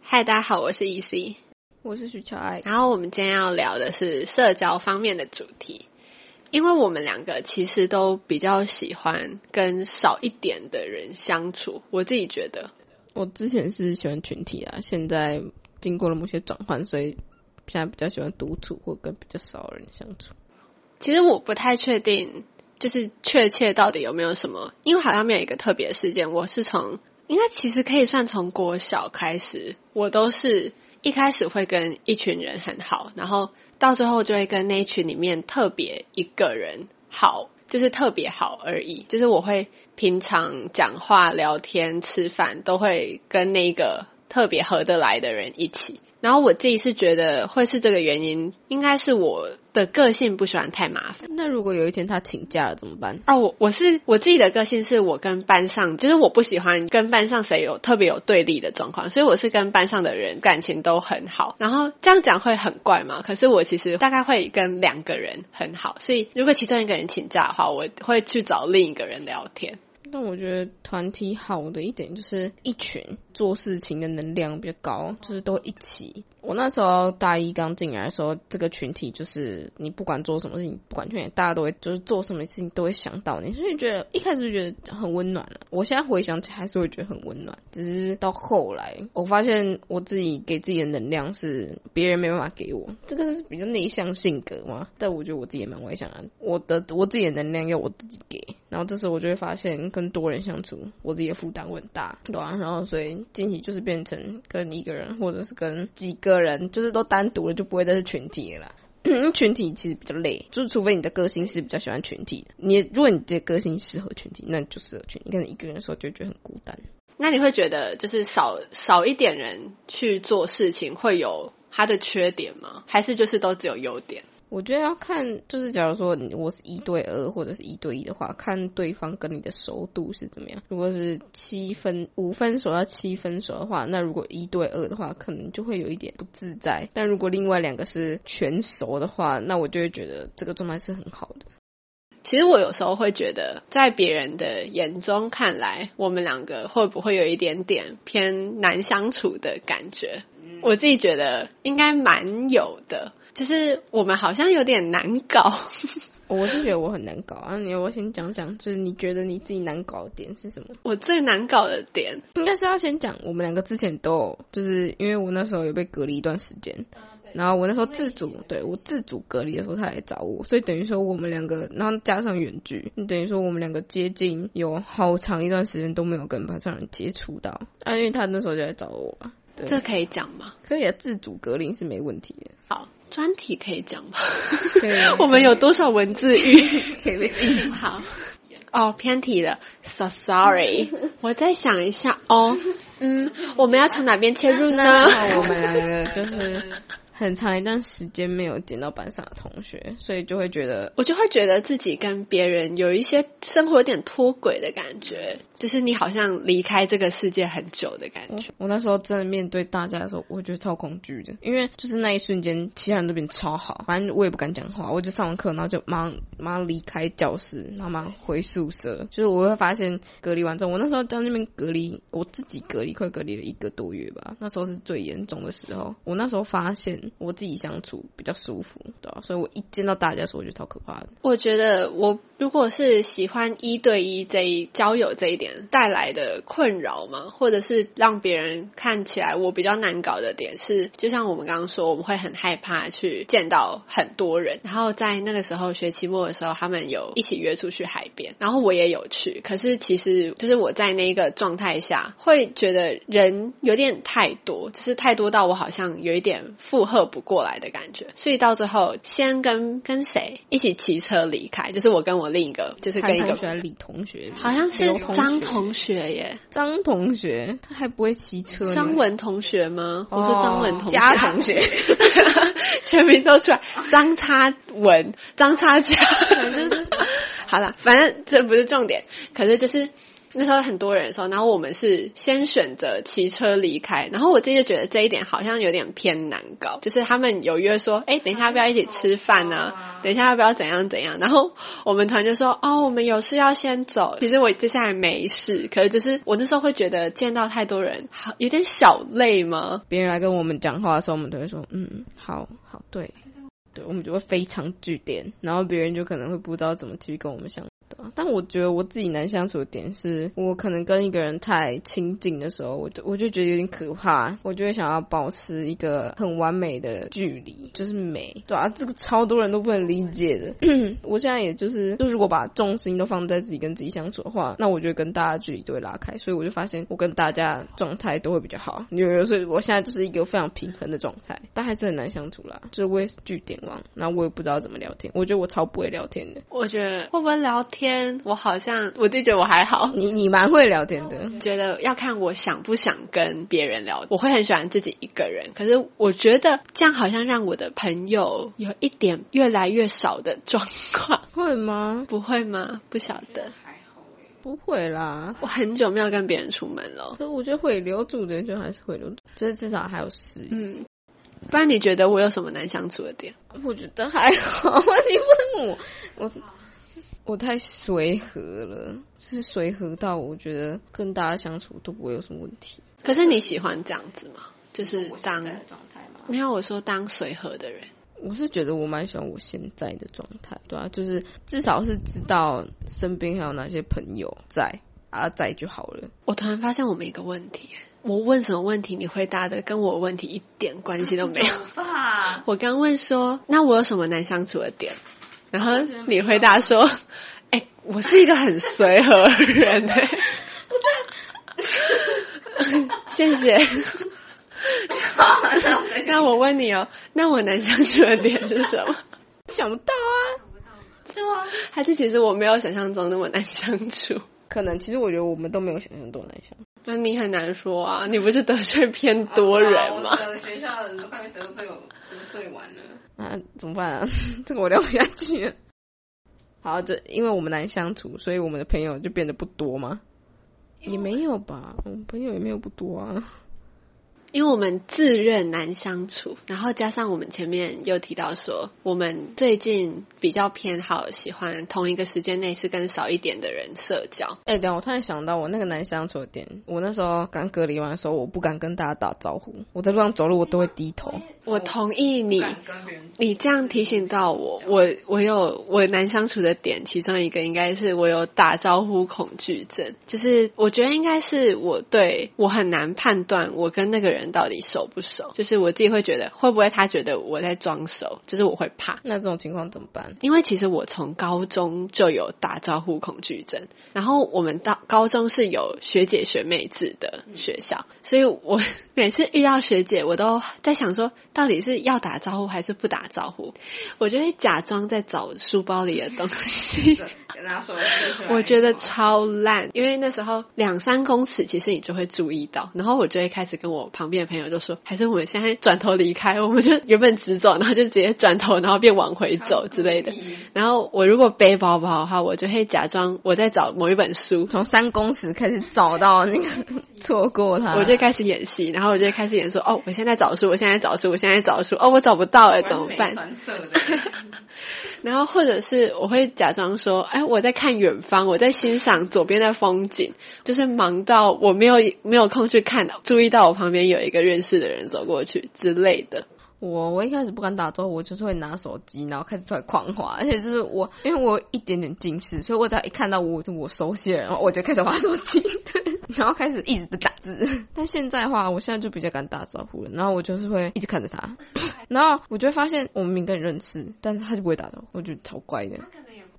嗨，大家好，我是 EC，我是许乔爱。然后我们今天要聊的是社交方面的主题，因为我们两个其实都比较喜欢跟少一点的人相处。我自己觉得，我之前是喜欢群体啊，现在经过了某些转换，所以现在比较喜欢独处或跟比较少人相处。其实我不太确定，就是确切到底有没有什么，因为好像没有一个特别事件。我是从应该其实可以算从国小开始，我都是一开始会跟一群人很好，然后到最后就会跟那一群里面特别一个人好，就是特别好而已。就是我会平常讲话、聊天、吃饭都会跟那个特别合得来的人一起。然后我自己是觉得会是这个原因，应该是我的个性不喜欢太麻烦。那如果有一天他请假了怎么办？哦，我我是我自己的个性是我跟班上，就是我不喜欢跟班上谁有特别有对立的状况，所以我是跟班上的人感情都很好。然后这样讲会很怪嘛？可是我其实大概会跟两个人很好，所以如果其中一个人请假的话，我会去找另一个人聊天。但我觉得团体好的一点就是一群做事情的能量比较高，就是都一起。我那时候大一刚进来的时候，这个群体就是你不管做什么事情，不管去哪，大家都会就是做什么事情都会想到你，所以觉得一开始就觉得很温暖了。我现在回想起来还是会觉得很温暖，只是到后来我发现我自己给自己的能量是别人没办法给我，这个是比较内向性格嘛。但我觉得我自己也蛮外向的，我的我自己的能量要我自己给。然后这时候我就会发现，跟多人相处，我自己的负担会很大，对啊？然后所以近期就是变成跟一个人，或者是跟几个个人，就是都单独了，就不会再是群体了。群体其实比较累，就是除非你的个性是比较喜欢群体的。你如果你的个性适合群体，那就适合群。你可能一个人的时候就觉得很孤单。那你会觉得就是少少一点人去做事情会有它的缺点吗？还是就是都只有优点？我觉得要看，就是假如说我是一对二或者是一对一的话，看对方跟你的熟度是怎么样。如果是七分五分熟到七分熟的话，那如果一对二的话，可能就会有一点不自在。但如果另外两个是全熟的话，那我就会觉得这个状态是很好的。其实我有时候会觉得，在别人的眼中看来，我们两个会不会有一点点偏难相处的感觉？我自己觉得应该蛮有的。就是我们好像有点难搞，我是觉得我很难搞啊！你要我先讲讲，就是你觉得你自己难搞的点是什么？我最难搞的点应该是要先讲，我们两个之前都有，就是因为我那时候有被隔离一段时间，然后我那时候自主，对我自主隔离的时候他来找我，所以等于说我们两个，然后加上远距，等于说我们两个接近有好长一段时间都没有跟班上人接触到啊，因为他那时候就来找我，这可以讲吗？可以啊，自主隔离是没问题的。好。专题可以讲吗？我们有多少文字狱可以被禁好哦，偏题了，so sorry。我再想一下哦，嗯，我们要从哪边切入呢？我们就是。很长一段时间没有见到班上的同学，所以就会觉得，我就会觉得自己跟别人有一些生活有点脱轨的感觉，就是你好像离开这个世界很久的感觉。我那时候真的面对大家的时候，我觉得超恐惧的，因为就是那一瞬间，其他人都变超好，反正我也不敢讲话，我就上完课，然后就马上马上离开教室，然后马上回宿舍。就是我会发现隔离完之后，我那时候在那边隔离，我自己隔离，快隔离了一个多月吧，那时候是最严重的时候。我那时候发现。我自己相处比较舒服，对吧？所以我一见到大家的时候，我觉得超可怕的。我觉得我如果是喜欢一对一这一交友这一点带来的困扰嘛，或者是让别人看起来我比较难搞的点是，就像我们刚刚说，我们会很害怕去见到很多人。然后在那个时候学期末的时候，他们有一起约出去海边，然后我也有去。可是其实就是我在那个状态下，会觉得人有点太多，就是太多到我好像有一点负荷。不过来的感觉，所以到最后先跟跟谁一起骑车离开，就是我跟我另一个，就是跟一个李同学，好像是张同学耶，张同学他还不会骑车，张文同学吗？我说张文同佳同学，全名都出来，张差文，张差家，就是。好了，反正这不是重点，可是就是。那时候很多人的时候，然后我们是先选择骑车离开，然后我自己就觉得这一点好像有点偏难搞，就是他们有约说，哎，等一下要不要一起吃饭呢？等一下要不要怎样怎样？然后我们团就说，哦，我们有事要先走。其实我接下来没事，可是就是我那时候会觉得见到太多人，好有点小累吗？别人来跟我们讲话的时候，我们都会说，嗯，好好，对，对，我们就会非常据点，然后别人就可能会不知道怎么继续跟我们相。但我觉得我自己难相处的点是，我可能跟一个人太亲近的时候，我就我就觉得有点可怕，我就会想要保持一个很完美的距离，就是美，对啊，这个超多人都不能理解的。我现在也就是，就如果把重心都放在自己跟自己相处的话，那我觉得跟大家距离都会拉开，所以我就发现我跟大家状态都会比较好。有所以我现在就是一个非常平衡的状态，但还是很难相处啦。就是我也是据点王，那我也不知道怎么聊天，我觉得我超不会聊天的。我觉得会不会聊天？天，我好像我自己觉得我还好，你你蛮会聊天的。觉得要看我想不想跟别人聊，我会很喜欢自己一个人。可是我觉得这样好像让我的朋友有一点越来越少的状况，会吗？不会吗？不晓得，不会啦。我很久没有跟别人出门了，可我觉得会留住的就还是会留住，就是至少还有事。嗯，不然你觉得我有什么难相处的点？我觉得还好。你问我，我。我太随和了，是随和到我觉得跟大家相处都不会有什么问题。可是你喜欢这样子吗？就是当没有我说当随和的人，我是觉得我蛮喜欢我现在的状态，对啊，就是至少是知道身边还有哪些朋友在啊，在就好了。我突然发现我们一个问题，我问什么问题，你回答的跟我问题一点关系都没有。我刚问说，那我有什么难相处的点？然后你回答说：“哎，我是一个很随和的人。”哎，谢谢。那我问你哦，那我难相处的点是什么？想不到啊，是吗？还是其实我没有想象中那么难相处？可能其实我觉得我们都没有想象多难相处。那你很难说啊，你不是得罪偏多人吗？学校的人都快被得罪得罪完了。那怎么办啊？这个我聊不下去。好，就因为我们难相处，所以我们的朋友就变得不多吗？也没有吧，我们朋友也没有不多啊。因为我们自认难相处，然后加上我们前面又提到说，我们最近比较偏好喜欢同一个时间内是跟少一点的人社交。哎，等我突然想到，我那个难相处的点，我那时候刚隔离完的时候，我不敢跟大家打招呼，我在路上走路我都会低头。我同意你，你这样提醒到我，我我有我难相处的点，其中一个应该是我有打招呼恐惧症，就是我觉得应该是我对我很难判断我跟那个人到底熟不熟，就是我自己会觉得会不会他觉得我在装熟，就是我会怕。那这种情况怎么办？因为其实我从高中就有打招呼恐惧症，然后我们到高中是有学姐学妹制的学校，所以我 每次遇到学姐，我都在想说。到底是要打招呼还是不打招呼？我就会假装在找书包里的东西，跟他说。我觉得超烂，因为那时候两三公尺，其实你就会注意到。然后我就会开始跟我旁边的朋友就说：“还是我们现在转头离开，我们就原本直走，然后就直接转头，然后变往回走之类的。”然后我如果背包包的话，我就会假装我在找某一本书，从三公尺开始找到那个 错过他，我就开始演戏，然后我就开始演说：“哦，我现在找书，我现在找书。”我现在找书哦，我找不到哎，怎么办？然后或者是我会假装说，哎，我在看远方，我在欣赏左边的风景，就是忙到我没有没有空去看，注意到我旁边有一个认识的人走过去之类的。我我一开始不敢打招呼，我就是会拿手机，然后开始出来狂滑，而且就是我，因为我一点点近视，所以我只要一看到我就我熟悉的人，我就开始滑手机，对，然后开始一直在打字。但现在的话，我现在就比较敢打招呼了，然后我就是会一直看着他，然后我就会发现我明明跟你认识，但是他就不会打招呼，我觉得超乖的。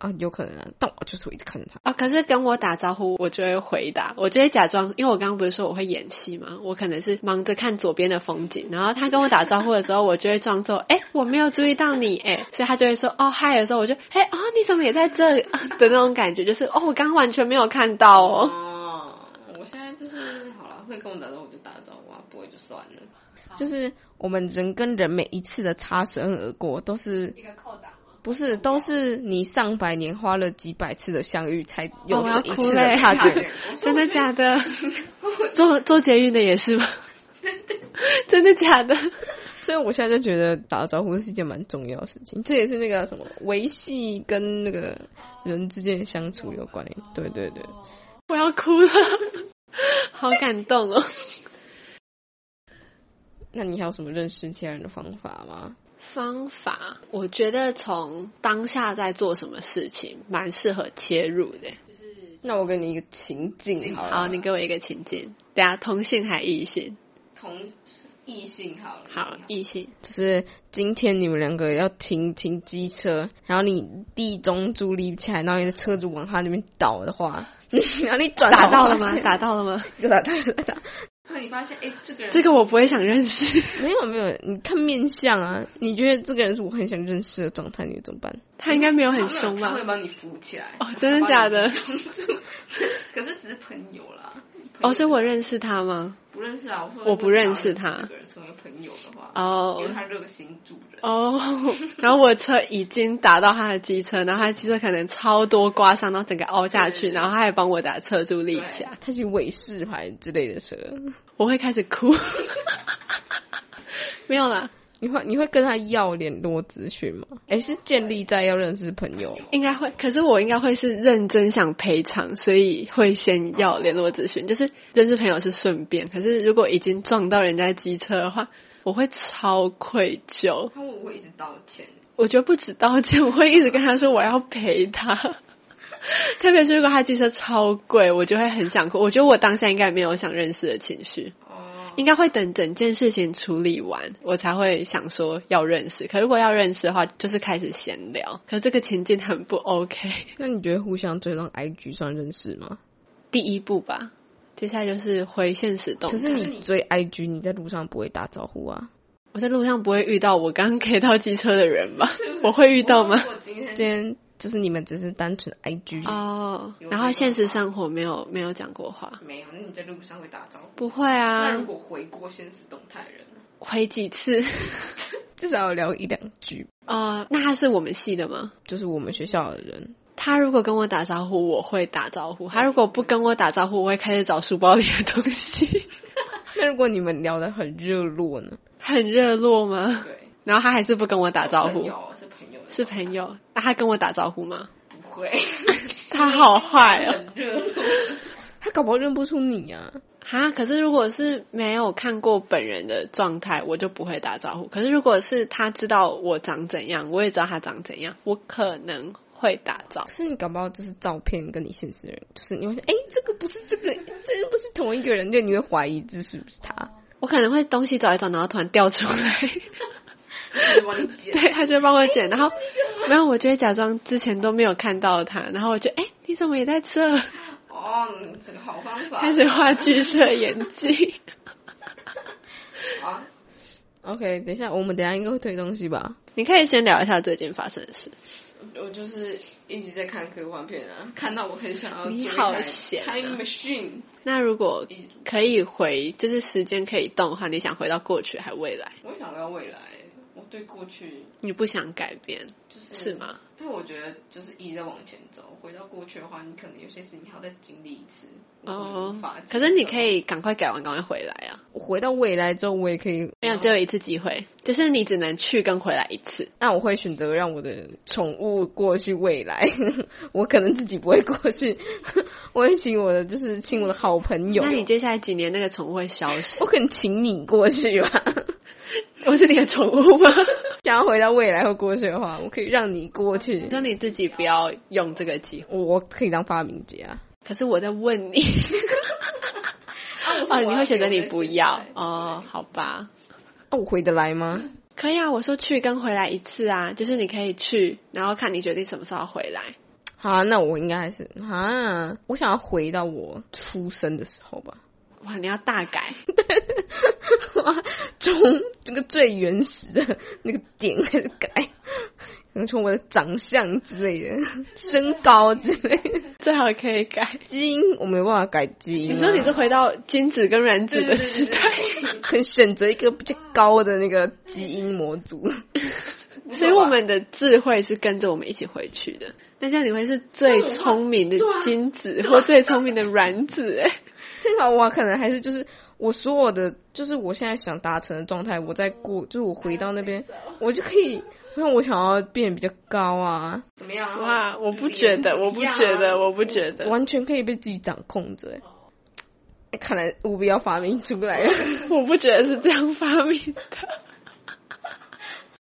啊，有可能啊，但我就是我一直看着他啊。可是跟我打招呼，我就会回答，我就会假装，因为我刚刚不是说我会演戏吗？我可能是忙着看左边的风景，然后他跟我打招呼的时候，我就会装作哎，我没有注意到你哎，所以他就会说哦嗨的时候，我就哎啊你怎么也在这里 的那种感觉，就是哦我刚刚完全没有看到哦。哦，我现在就是好了，会跟我打招呼我就打招呼，啊不会就算了。就是我们人跟人每一次的擦身而过，都是一个扣档。不是，都是你上百年花了几百次的相遇，才有这一次的差距。真的假的？做做捷运的也是吗？真的假的？所以我现在就觉得打招呼是一件蛮重要的事情，这也是那个什么维系跟那个人之间的相处有关联。对对对，我要哭了，好感动哦。那你还有什么认识其他人的方法吗？方法，我觉得从当下在做什么事情，蛮适合切入的。那我给你一个情境好了，好，你给我一个情境，等下同性还异性？同异性好了，好，异性。就是今天你们两个要停停机车，然后你地中柱立起来，然后你的车子往他那边倒的话，然后你转 打到了吗？打到了吗？就 打到了，打到了。然后你发现，哎，这个人这个我不会想认识，没有没有，你看面相啊，你觉得这个人是我很想认识的状态，你怎么办？他应该没有很凶吧？他会帮你扶起来。哦，真的假的？可是只是朋友啦。哦，所以我认识他吗？不认识啊，我说我不认识他。这个人成为朋友的话，哦，因为他热心助人。哦，然后我车已经打到他的机车，然后他的机车可能超多刮伤，然后整个凹下去，然后他还帮我打侧柱立起来。他是伟士牌之类的车，我会开始哭。没有啦，你会你会跟他要联络资讯吗？哎，是建立在要认识朋友，应该会。可是我应该会是认真想赔偿，所以会先要联络资讯。就是认识朋友是顺便，可是如果已经撞到人家机车的话，我会超愧疚。他会不会一直道歉？我觉得不止道歉，我会一直跟他说我要陪他。特别是如果他机车超贵，我就会很想哭。我觉得我当下应该没有想认识的情绪。应该会等整件事情处理完，我才会想说要认识。可如果要认识的话，就是开始闲聊。可这个情境很不 OK。那你觉得互相追踪 IG 算认识吗？第一步吧，接下来就是回现实动态。可是你追 IG，你在路上不会打招呼啊？我在路上不会遇到我刚 K 到机车的人吧？我会遇到吗？今天就是你们只是单纯 IG 哦，然后现实生活没有没有讲过话，没有。那你在路上会打招呼？不会啊。那如果回过现实动态人，回几次？至少要聊一两句。呃，那他是我们系的吗？就是我们学校的人。他如果跟我打招呼，我会打招呼；他如果不跟我打招呼，我会开始找书包里的东西。那如果你们聊得很热络呢？很热络吗？对。然后他还是不跟我打招呼。是朋友。是朋友。那他跟我打招呼吗？不会。他好坏哦。很热络。他搞不好认不出你啊。哈，可是如果是没有看过本人的状态，我就不会打招呼。可是如果是他知道我长怎样，我也知道他长怎样，我可能会打招呼。可是你搞不好就是照片跟你现实人，就是你会说，哎，这个不是这个，这不是同一个人，就你会怀疑这是不是他。我可能会东西找一找，然后突然掉出来，帮你捡。对他就会帮我剪，然后 没有，我就会假装之前都没有看到他，然后我就哎，你怎么也在这？哦，这个好方法。开始画剧社演技。啊，OK，等一下，我们等下应该会推东西吧？你可以先聊一下最近发生的事。我就是一直在看科幻片啊，看到我很想要。你好闲。Time machine。那如果可以回，就是时间可以动的话，你想回到过去还是未来？我想要未来。我对过去，你不想改变，就是是吗？因为我觉得就是一直在往前走，回到过去的话，你可能有些事情还要再经历一次。哦，可是你可以赶快改完，赶快回来啊！我回到未来之后，我也可以没有只有一次机会，就是你只能去跟回来一次。那我会选择让我的宠物过去未来，我可能自己不会过去，我会请我的就是请我的好朋友。那你接下来几年那个宠物会消失？我可能请你过去吧。我是你的宠物吗？想要回到未来或过去的话，我可以让你过去。那你自己不要用这个机会，我可以当发明家啊。可是我在问你，哦，你会选择你不要哦？好吧，那我回得来吗？可以啊，我说去跟回来一次啊，就是你可以去，然后看你决定什么时候回来。好，那我应该还是啊，我想要回到我出生的时候吧。哇，你要大改，从这个最原始的那个点开始改，可能从我的长相之类的、身高之类的，最好可以改基因，我没有办法改基因。你说你是回到精子跟卵子的时代，很选择一个比较高的那个基因模组。所以我们的智慧是跟着我们一起回去的。那这样你会是最聪明的精子，或最聪明的卵子？哎，至少我可能还是就是我所有的，就是我现在想达成的状态，我在过，就是我回到那边，我就可以。那我想要变比较高啊？怎么样？哇，我不觉得，我不觉得，我不觉得，完全可以被自己掌控着。看来务必要发明出来了。我不觉得是这样发明的。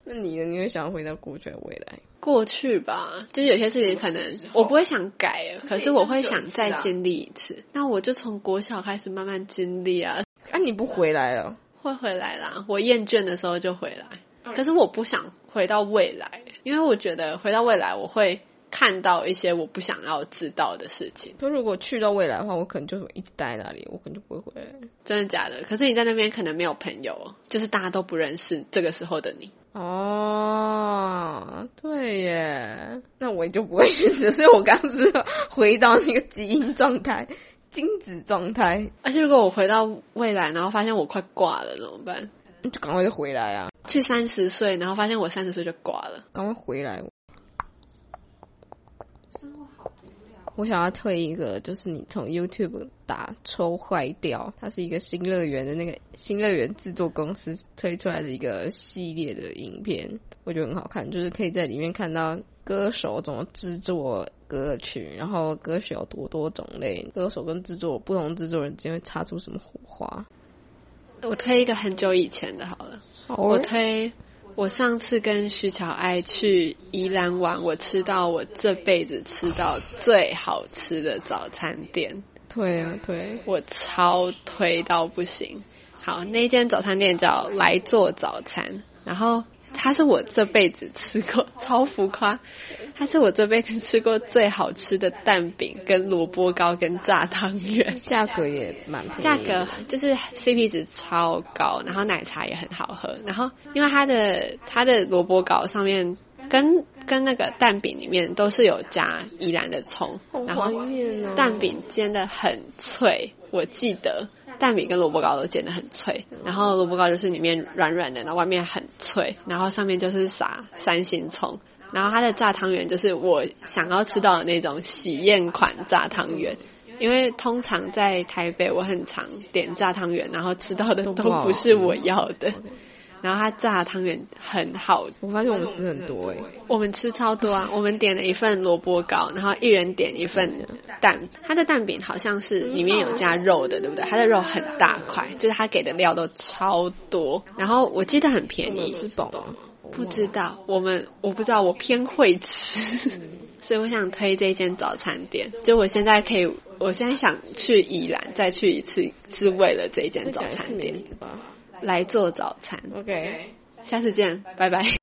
那你呢？你会想要回到过去未来？过去吧，就是有些事情可能我不会想改，可是我会想再经历一次。那我就从国小开始慢慢经历啊。啊，你不回来了？会回来啦。我厌倦的时候就回来，可是我不想回到未来，因为我觉得回到未来我会。看到一些我不想要知道的事情。就如果去到未来的话，我可能就会一直待在那里，我可能就不会回来。真的假的？可是你在那边可能没有朋友，就是大家都不认识这个时候的你。哦，对耶，那我也就不会选择。所以我刚是回到那个基因状态、精子状态。而且如果我回到未来，然后发现我快挂了，怎么办？就赶快就回来啊！去三十岁，然后发现我三十岁就挂了，赶快回来。我想要推一个，就是你从 YouTube 打抽坏掉，它是一个新乐园的那个新乐园制作公司推出来的一个系列的影片，我觉得很好看，就是可以在里面看到歌手怎么制作歌曲，然后歌曲有多多种类，歌手跟制作不同制作人之间会擦出什么火花。我推一个很久以前的，好了，我推。我上次跟徐巧爱去宜兰玩，我吃到我这辈子吃到最好吃的早餐店。对啊，对，我超推到不行。好，那间早餐店叫来做早餐，然后。它是我这辈子吃过超浮夸，它是我这辈子吃过最好吃的蛋饼、跟萝卜糕、跟炸汤圆，价格也蛮便宜价格就是 CP 值超高，然后奶茶也很好喝，然后因为它的它的萝卜糕上面跟跟那个蛋饼里面都是有加宜兰的葱，然后蛋饼煎的很脆，我记得。蛋米跟萝卜糕都煎的很脆，然后萝卜糕就是里面软软的，然后外面很脆，然后上面就是撒三星葱，然后它的炸汤圆就是我想要吃到的那种喜宴款炸汤圆，因为通常在台北我很常点炸汤圆，然后吃到的都不是我要的。然后他炸汤圆很好，我发现我们吃很多哎，我们吃超多啊！我们点了一份萝卜糕，然后一人点一份蛋。它的蛋饼好像是里面有加肉的，对不对？它的肉很大块，就是它给的料都超多。然后我记得很便宜，吃饱不知道我们我不知道我偏会吃，所以我想推这间早餐店。就我现在可以，我现在想去宜兰再去一次，是为了这间早餐店。来做早餐，OK，下次见，拜拜。